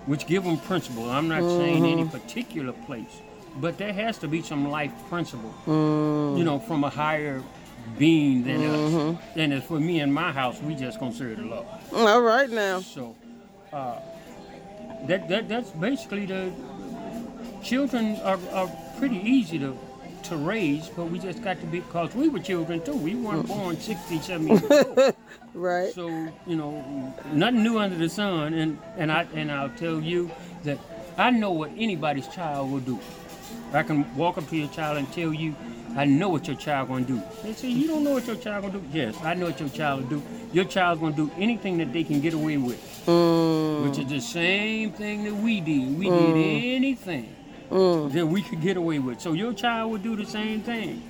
which give them principle, I'm not saying any
Mhm.
particular place, but there has to be some life principle,
Mm.
you know, from a higher being than us.
Mhm.
And as for me and my house, we just serve the Lord.
All right now.
So, uh, that, that that's basically the children are, are pretty easy to to raise, but we just got to be because we were children too. We weren't mm. born 60, 70 years old.
right.
So you know, nothing new under the sun, and and I and I'll tell you that I know what anybody's child will do. I can walk up to your child and tell you, I know what your child gonna do. They say you don't know what your child gonna do. Yes, I know what your child will do. Your child's gonna do anything that they can get away with,
Mm.
which is the same thing that we did. We
Mm.
did anything
Mm.
that we could get away with. So your child would do the same thing.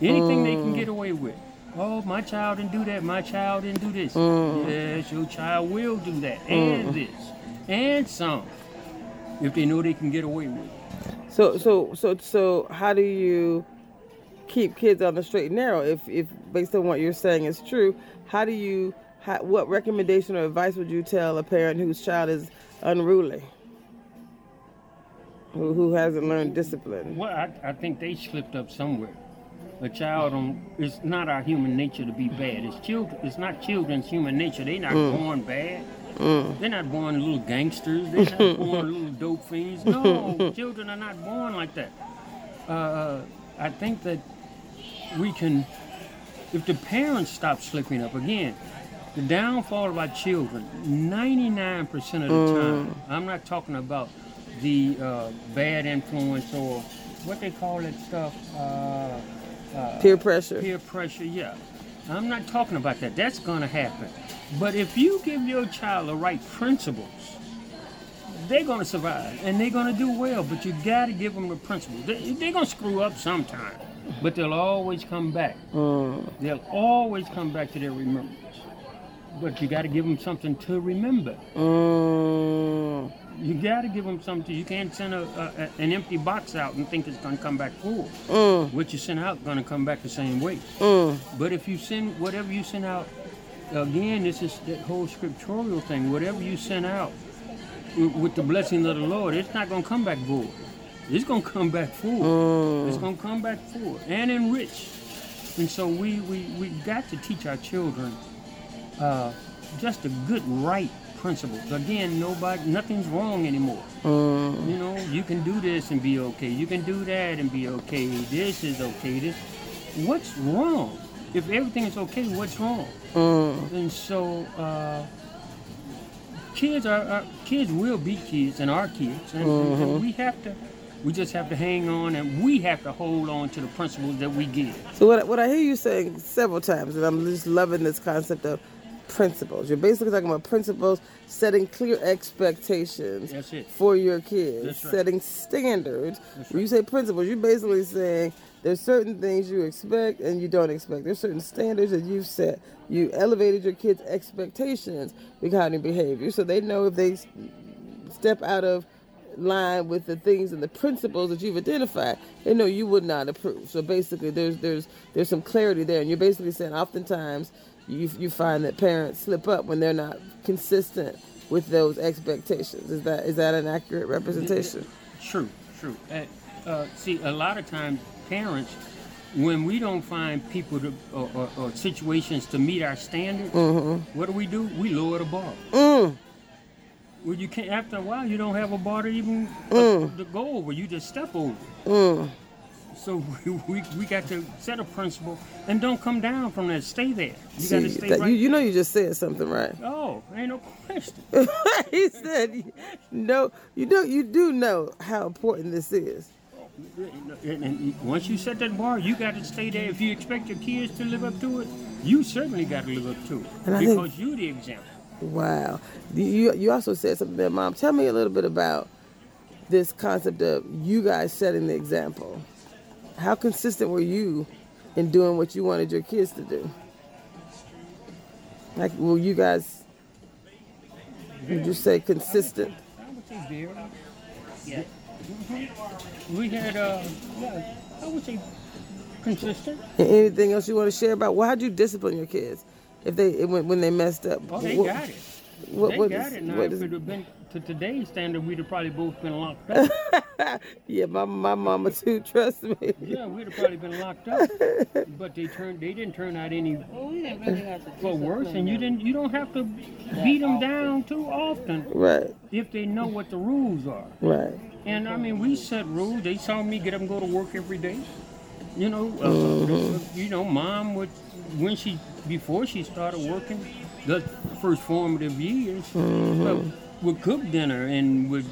Anything they can
Mm.
get away with. Oh, my child didn't do that. My child didn't do this.
Mm.
Yes, your child will do that and
Mm.
this and some if they know they can get away with. it.
So so so so how do you keep kids on the straight and narrow? If if based on what you're saying is true, how do you how, what recommendation or advice would you tell a parent whose child is unruly? Who, who hasn't learned discipline?
Well, I, I think they slipped up somewhere. A child, on, it's not our human nature to be bad. It's children. It's not children's human nature. They're not
Mm.
born bad.
Mm.
They're not born little gangsters. They're not born little dope fiends. No, children are not born like that. Uh, I think that we can, if the parents stop slipping up again, the downfall of our children, 99% of the
Mm.
time, I'm not talking about the uh, bad influence or what they call that stuff. Uh, uh,
Peer pressure.
Peer pressure, yeah. I'm not talking about that. That's going to happen. But if you give your child the right principles, they're going to survive and they're going to do well. But you got to give them the principles. They, they're going to screw up sometime, but they'll always come back.
Mm.
They'll always come back to their remembrance. But you got to give them something to remember.
Mm.
Mm. You got to give them something. You can't send a, a, a- an empty box out and think it's going to come back full.
Mm.
What you send out going to come back the same way.
Mm.
But if you send whatever you send out, again, this is that whole scriptural thing. Whatever you send out with, with the blessing of the Lord, it's not going to come back void. It's going to come back full. It's going to come back full and enriched. And so we we we got to teach our children uh, just the good, right principles. Again, nobody, nothing's wrong anymore.
Mm.
You know, you can do this and be okay. You can do that and be okay. This is okay. This, what's wrong? If everything is okay, what's wrong?
Mm.
And so, uh, kids are, are kids will be kids and are kids, and, and
Mhm.
we have to. We just have to hang on, and we have to hold on to the principles that we give.
So what, what I hear you saying several times, and I'm just loving this concept of principles. You're basically talking about principles, setting clear expectations for your kids,
right.
setting standards. When you say principles, you're basically saying there's certain things you expect and you don't expect. There's certain standards that you've set. You elevated your kids' expectations regarding behavior, so they know if they step out of line with the things and the principles that you've identified, they know you would not approve. So basically, there's there's there's some clarity there, and you're basically saying oftentimes you you find that parents slip up when they're not consistent with those expectations. Is that is that an accurate representation?
True, true. Uh, uh, see, a lot of times parents, when we don't find people to, or, or, or situations to meet our standards,
Mhm.
what do we do? We lower the bar.
Mm.
Well, you can't. After a while, you don't have a bar to even uh,
Mm.
to go over. You just step over.
Mm.
So we, we, got to set a principle and don't come down from that. Stay there. You got to stay
that-
right.
you, you know you just said something right.
oh, ain't no question.
he said, "No, you know you do know how important this is."
And, once you set that bar, you got to stay there. If you expect your kids to live up to it, you certainly got to live up to it
And I think-
because you're the example.
Wow. You you also said something there, Mom. Tell me a little bit about this concept of you guys setting the example. How consistent were you in doing what you wanted your kids to do? Like, will you guys? Would you say consistent?
I would say. Yeah. We had, uh, yeah, I would say consistent.
And anything else you want to share about? Well, how'd you discipline your kids if they when, when they messed up?
Oh, they
What-
got it.
what-
they
what
got
is-
it. Now,
what
if
is-
it had been to today's standard, we'd have probably both been locked up.
yeah, my my mama too. Trust me.
yeah, we'd have probably been locked up. But they turned, they didn't turn out any for worse, and you didn't, you don't have to beat them down too often.
Right.
If they know what the rules are.
Right.
And I mean, we set rules. They saw me get up and go to work every day. You know, uh,
Mhm.
you know, mom would when she before she started working, the first formative years,
Mhm.
uh, would cook dinner and would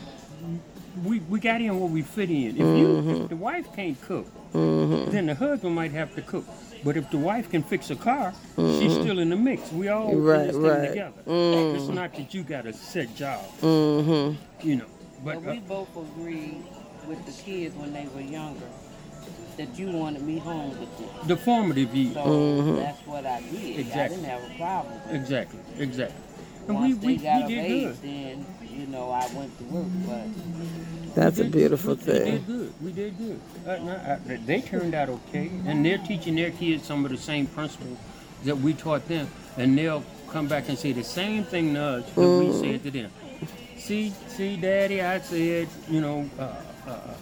we we got in where we fit in. If you
Mhm.
if the wife can't cook,
Mhm.
then the husband might have to cook. But if the wife can fix a car, she's
Mhm.
still in the mix. We all
Right,
in this thing
right.
together.
Mm.
It's not that you got a set job.
Mm-hmm.
You know,
But,
but uh,
we both agreed with the kids when they were younger that you wanted me home with them.
the formative years.
So
Mm-hmm.
that's what I did. I
Exactly.
didn't have a problem. with.
Exactly, exactly. And
Once
we, we,
they got
we
of age,
good.
then you know I went to work. But
That's a beautiful
we, We
thing.
did good. We did good. Uh, no, uh, they turned out okay, and they're teaching their kids some of the same principles that we taught them, and they'll come back and say the same thing to us that we
Mhm.
said to them. See, see, Daddy, I said, you know, uh, uh, uh,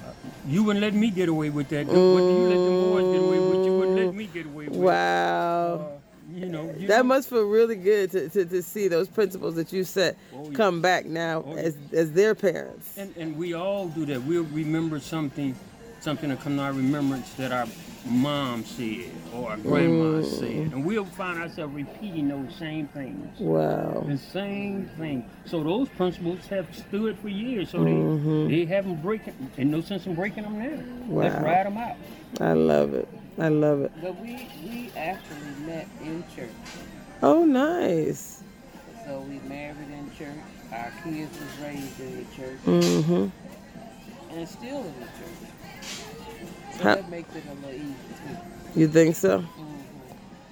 you wouldn't let me get away with that. What do you let the boys get away with, you wouldn't let me get away with.
Wow.
You know, you
that must feel really good to, to, to see those principles that you set
Oh, yeah.
come back now
Oh, yeah.
as, as their parents.
And, and we all do that. We'll remember something, something that come to our remembrance that our mom said or our grandma
Mm.
said, and we'll find ourselves repeating those same things.
Wow.
The same thing. So those principles have stood for years. So
Mhm.
they they haven't breaking. And no sense in breaking them now. Let's
Wow.
ride them out.
I love it. I love it.
but we we actually met in church.
Oh, nice.
So we married in church. Our kids was raised in the church
Mm-hmm.
and still in the church. So
How-
that makes it a little easier too.
You think so?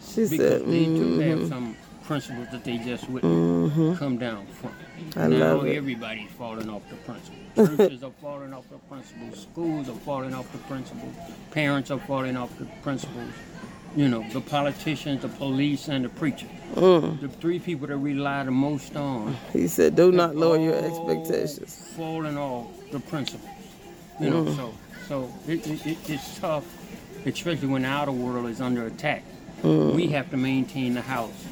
She
because
said,
they do have
mhm.
some principles that they just wouldn't
Mhm.
come down from.
I
now
love it.
everybody's falling off the principle. Churches are falling off the principles. Schools are falling off the principles. Parents are falling off the principles. You know, the politicians, the police, and the preacher.
Mm.
The three people that rely the most on.
He said, "Do not lower your expectations."
Falling off the principles. You know,
Mm.
so so it, it, it, it's tough, especially when the outer world is under attack.
Mm.
We have to maintain the house,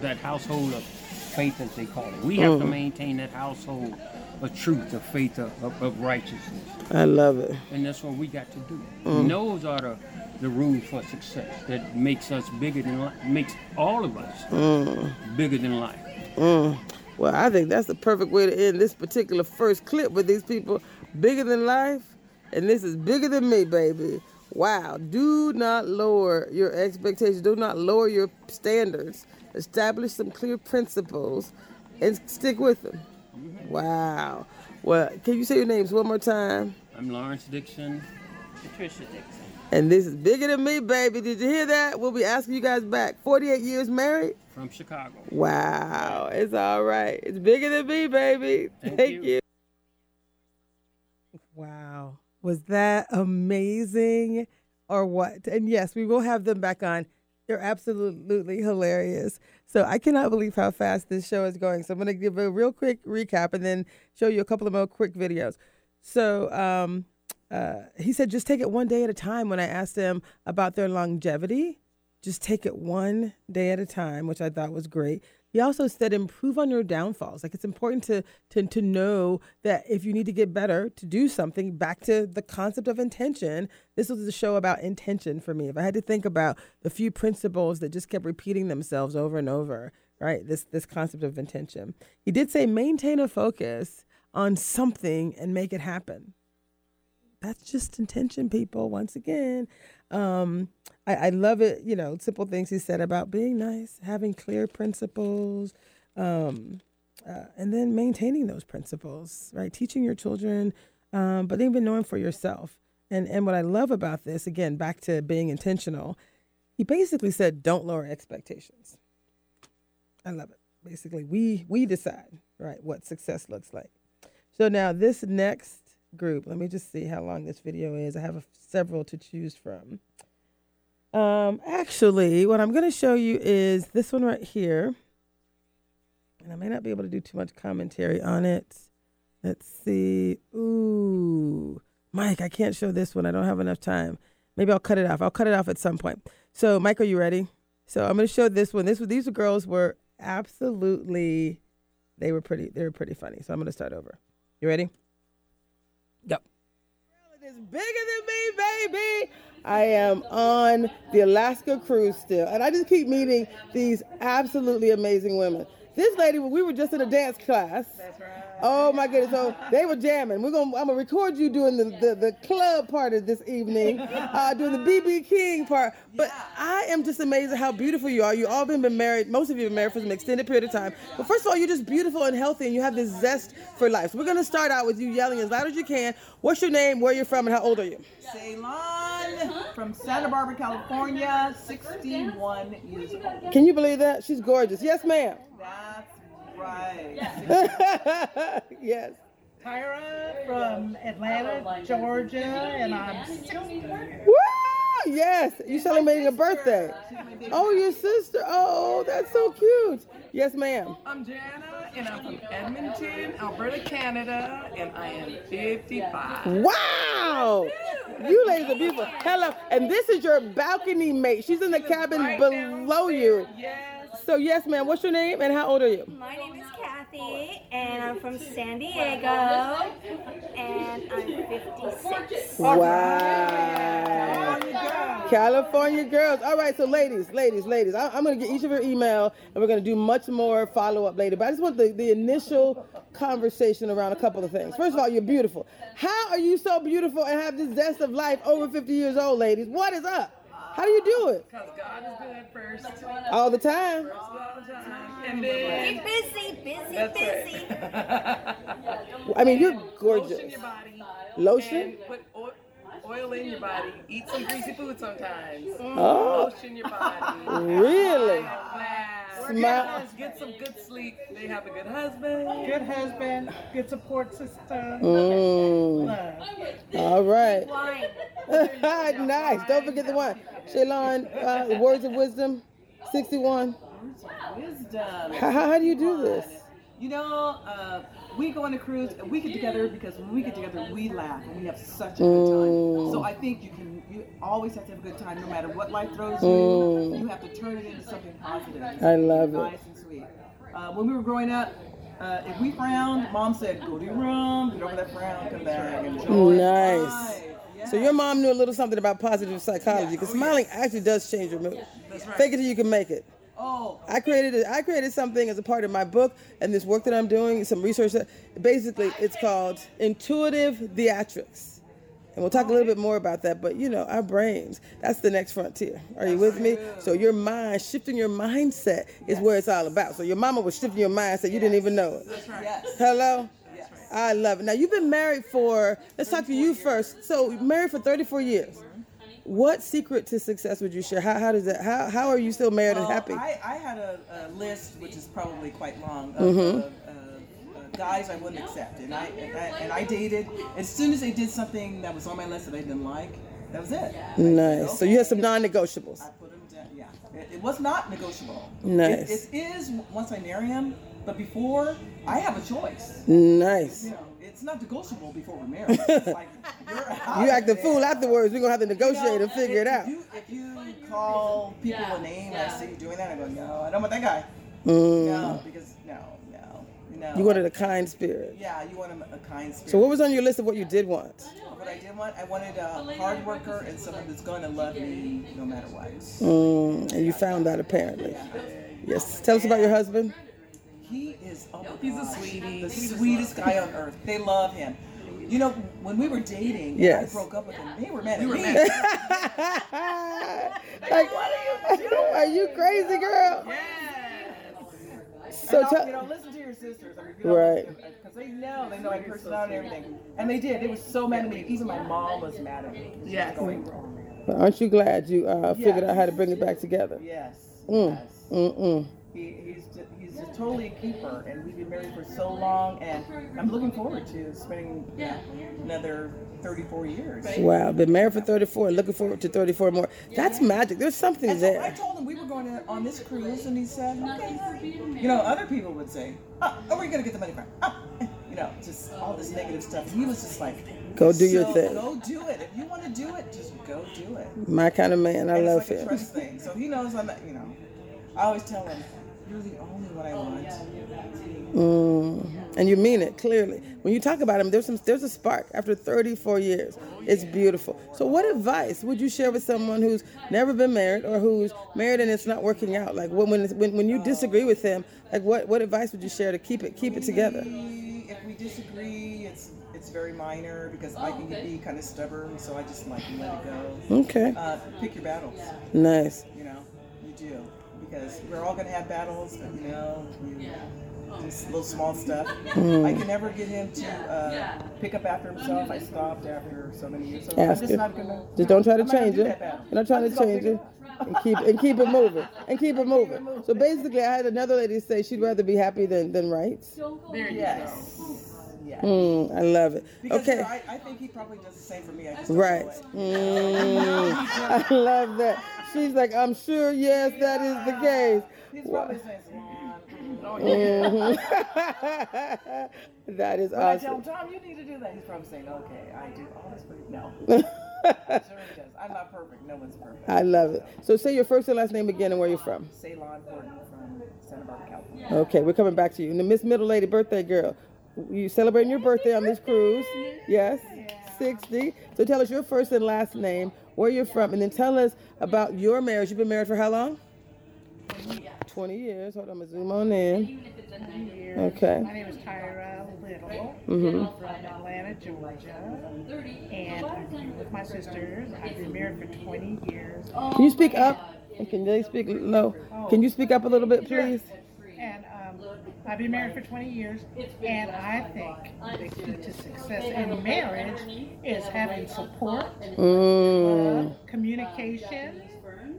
that household of faith, as they call it. We have to
Mm.
maintain that household of truth, of faith, of, of, of righteousness,
I love it.
and that's what we got to do.
Mm.
Those are the the rules for success that makes us bigger than life, makes all of us
Mm.
bigger than life.
Mm. Well, I think that's the perfect way to end this particular first clip with these people bigger than life, and this is bigger than me, baby. Wow. Do not lower your expectations. Do not lower your standards. Establish some clear principles and stick with them. Wow. Well, can you say your names one more time?
I'm Lawrence Dixon, Patricia Dixon.
And this is bigger than me, baby. Did you hear that? We'll be asking you guys back. 48 years married?
from Chicago.
Wow. It's all right. It's bigger than me, baby. Thank, you. Wow. Was that amazing or what? And yes, we will have them back on. They're absolutely hilarious. So I cannot believe how fast this show is going. So I'm going to give a real quick recap and then show you a couple of more quick videos. So um, uh, he said, just take it one day at a time. When I asked him about their longevity, just take it one day at a time, which I thought was great. He also said improve on your downfalls. Like it's important to to to know that if you need to get better to do something, back to the concept of intention. This was a show about intention for me. If I had to think about the few principles that just kept repeating themselves over and over, right? This this concept of intention. He did say maintain a focus on something and make it happen that's just intention, people. Once again, um, I, I love it. You know, simple things he said about being nice, having clear principles, um, uh, and then maintaining those principles. Right, teaching your children, um, but even knowing for yourself. And and what I love about this, again, back to being intentional. He basically said, "Don't lower expectations." I love it. Basically, we we decide right what success looks like. So now this next group. Let me just see how long this video is. I have a, several to choose from. Um, actually, what I'm going to show you is this one right here. And I may not be able to do too much commentary on it. Let's see. Ooh, Mike, I can't show this one. I don't have enough time. Maybe I'll cut it off. I'll cut it off at some point. So, Mike, are you ready? So I'm going to show this one. This these girls were absolutely, they were pretty. They were pretty funny. So I'm going to start over. You ready? Is bigger than me, baby. I am on the Alaska cruise still, and I just keep meeting these absolutely amazing women. This lady, we were just in a dance class. That's right. Oh my goodness! So they were jamming. We're gonna, I'm gonna record you doing the, the, the club part of this evening, uh, doing the BB King part. But I am just amazed at how beautiful you are. You all been been married. Most of you have been married for an extended period of time. But first of all, you're just beautiful and healthy, and you have this zest for life. So we're gonna start out with you yelling as loud as you can. What's your name? Where you're from? And how old are you?
Ceylon from Santa Barbara, California, 61 years old.
Can you believe that? She's gorgeous. Yes, ma'am.
That's right.
yes.
Tyra from Atlanta, Georgia, and I'm 60.
Woo! Yes. You celebrating a birthday. Oh, your sister. Oh, that's so cute. Yes, ma'am.
I'm Jana, and I'm from Edmonton, Alberta, Canada, and I am 55.
Wow! You ladies are beautiful. Hello. And this is your balcony mate. She's in the cabin below you.
Yes.
So, yes, ma'am. What's your name and how old are you?
My name is Kathy, and I'm from San Diego, and I'm 56.
Wow. California girls. All right, so ladies, ladies, ladies, I, I'm going to get each of your email and we're going to do much more follow up later. But I just want the, the initial conversation around a couple of things. First of all, you're beautiful. How are you so beautiful and have this zest of life over 50 years old, ladies? What is up? How do you do it?
Because God is good first.
All the time.
All the time. And then.
Keep busy, busy,
That's
busy.
right.
I mean, you're
Lotion
gorgeous.
your body.
Lotion?
And put oil, oil in your body. Eat some greasy food sometimes.
Oh.
Lotion your body.
Really?
Work
Smart.
Get some good sleep. They have a good husband. Good husband. Good support system.
Mm.
Love.
All right.
Wine.
nice. Don't forget the wine. Shaylon, uh, words of wisdom, 61.
Wisdom.
How, how, how do you do this?
You know, uh, we go on a cruise and we get together because when we get together, we laugh and we have such a good
Mm.
time. So I think you can, you always have to have a good time no matter what life throws you.
Mm.
You have to turn it into something positive.
I love it.
Nice and sweet. Uh, when we were growing up, uh, if we frowned, mom said, go to your room, get over that frown, come back, enjoy
Nice.
life."
So your mom knew a little something about positive psychology because smiling actually does change your mood.
That's right.
Fake it till you can make it.
Oh,
I created a, I created something as a part of my book and this work that I'm doing, some research. That, basically, it's called intuitive theatrics, and we'll talk a little bit more about that. But you know, our brains, that's the next frontier. Are you with me? So your mind, shifting your mindset is where it's all about. So your mama was shifting your mindset, you didn't even know it. That's right.
yes.
Hello. I love it. Now you've been married for. Let's talk to you first. So married for 34 years. What secret to success would you share? How, how does that? How, how are you still married and happy?
I, I had a, a list, which is probably quite long, of uh, uh, guys I wouldn't accept, and I, and I and I dated. As soon as they did something that was on my list that I didn't like, that was it.
Nice. So you had some non-negotiables.
I put them down. Yeah, it, it was not negotiable.
Nice.
It, it is once I marry him, but before I have a choice.
Nice.
You know, it's not negotiable before we're married. It's like you're
You act a
there.
fool afterwards. We're gonna have to negotiate and figure it
if
out.
You, if you call people a name and I see you doing that, I go, no, I don't want that guy.
Mm.
No, because no, no, no.
You wanted a kind spirit.
Yeah, you want a, a kind spirit.
So what was on your list of what you did want?
What I did want, I wanted a hard worker and someone that's going to love me no matter what.
Mm, and you found that apparently. Yes. Tell us about your husband.
He is, oh He's a sweetie. The sweetest guy on earth. They love him. You know, when we were dating,
Yes.
I broke up with him. They were mad at
were
me.
mad Like, are you crazy, girl? So
and I'll,
tell-
you know, listen to your sisters. I mean, you know,
Right.
Because they know, they know my personality and everything. And they did. They were so mad at me. Even my mom was mad at me. She was going,
But aren't you glad you uh, figured
Yes.
out how to bring it back together?
Yes.
Mm. Mm-mm.
He, he's just, he's just totally a keeper, and we've been married for so long, and I'm looking forward to spending yeah, another 34 years.
Wow, been married for 34 and looking forward to 34 more. That's magic. There's something
And so I told him we were going to, on this cruise, and he said, okay. You know, other people would say, oh, where are you going to get the money from? Oh. You know, just all this negative stuff. He was just like,
Go do your thing."
Go do it. If you want to do it, just go do it.
My kind of man. I
And
love
it's like a
him.
trust thing. So he knows I'm, not- you know, I always tell him, you're the only one I want.
Mm. And you mean it clearly. When you talk about him, there's some there's a spark after 34 years. It's beautiful. So what advice would you share with someone who's never been married or who's married and it's not working out? Like when when when, when you disagree with him, like what what advice would you share to keep it keep it together?
If we disagree, it's it's very minor because I can be kind of stubborn, so I just like let it go.
Okay.
Uh, pick your battles.
Nice.
You know, you do because we're all gonna have battles. But, you know, you, just little small stuff.
Mm.
I can never get him to uh, pick up after himself. I stopped after so many years. So I'm
Ask
just
it.
not gonna.
Just don't try to
I'm
change
do
it.
that battle.
You're not trying
I'm
to
gonna
change
pick
it. And keep and keep it moving. And keep it moving. So basically I had another lady say she'd rather be happy than than right.
There you yes. Yeah.
Mm, I love it.
Because
Okay.
you know, I, I think he probably does the same for me. I just
Right.
know.
Mm, I love that. She's like, I'm sure, yes, that is the case.
He's
Wow.
probably saying, "Oh, yeah."
Mhm. that is
When I tell him. Tom, you need to do that. He's probably saying, okay, I do all this for you. No. I'm sure he does. I'm not perfect. No one's perfect.
I love it. So say your first and last name again and where you're from.
Ceylon Horton from Santa Barbara, California.
Okay, we're coming back to you. And the Miss Middle Lady birthday girl. You celebrating your birthday on this cruise? Yes? 60. So tell us your first and last name, where you're from, and then tell us about your marriage. You've been married for how long? 20 years. Hold on, I'm going to zoom on in. Okay.
My name is Tyra Little
Mhm.
from Atlanta, Georgia. And I'm with my sisters. I've been married for 20 years.
Can you speak up? And Can they speak low? Can you speak up a little bit, please?
And um, I've been married for 20 years, and I think the key to success in marriage is having support,
Mm.
love, communication,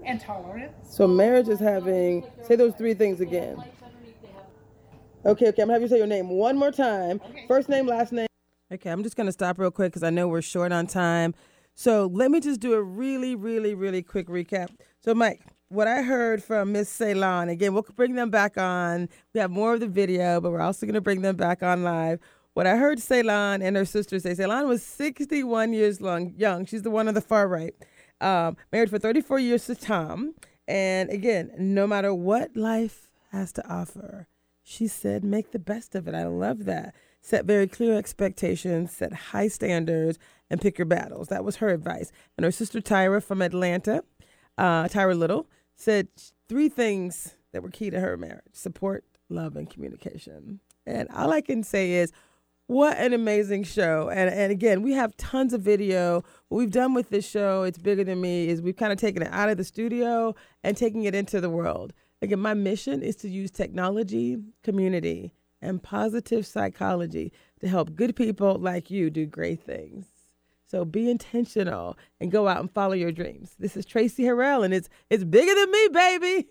and tolerance.
So marriage is having say those three things again. Okay, okay, I'm gonna have you say your name one more time. First name, last name. Okay, I'm just gonna stop real quick because I know we're short on time. So let me just do a really, really, really quick recap. So Mike, what I heard from Miss Ceylon, again, we'll bring them back on. We have more of the video, but we're also gonna bring them back on live. What I heard Ceylon and her sister say, Ceylon was 61 years long, young. She's the one on the far right. Um, married for 34 years to Tom. And again, no matter what life has to offer, she said, make the best of it. I love that. Set very clear expectations, set high standards, and pick your battles. That was her advice. And her sister Tyra from Atlanta, uh, Tyra Little, said three things that were key to her marriage support, love, and communication. And all I can say is, what an amazing show. And and again, we have tons of video. What we've done with this show, it's bigger than me, is we've kind of taken it out of the studio and taking it into the world. Again, my mission is to use technology, community, and positive psychology to help good people like you do great things. So be intentional and go out and follow your dreams. This is Traci Harrell, and it's it's bigger than me, baby.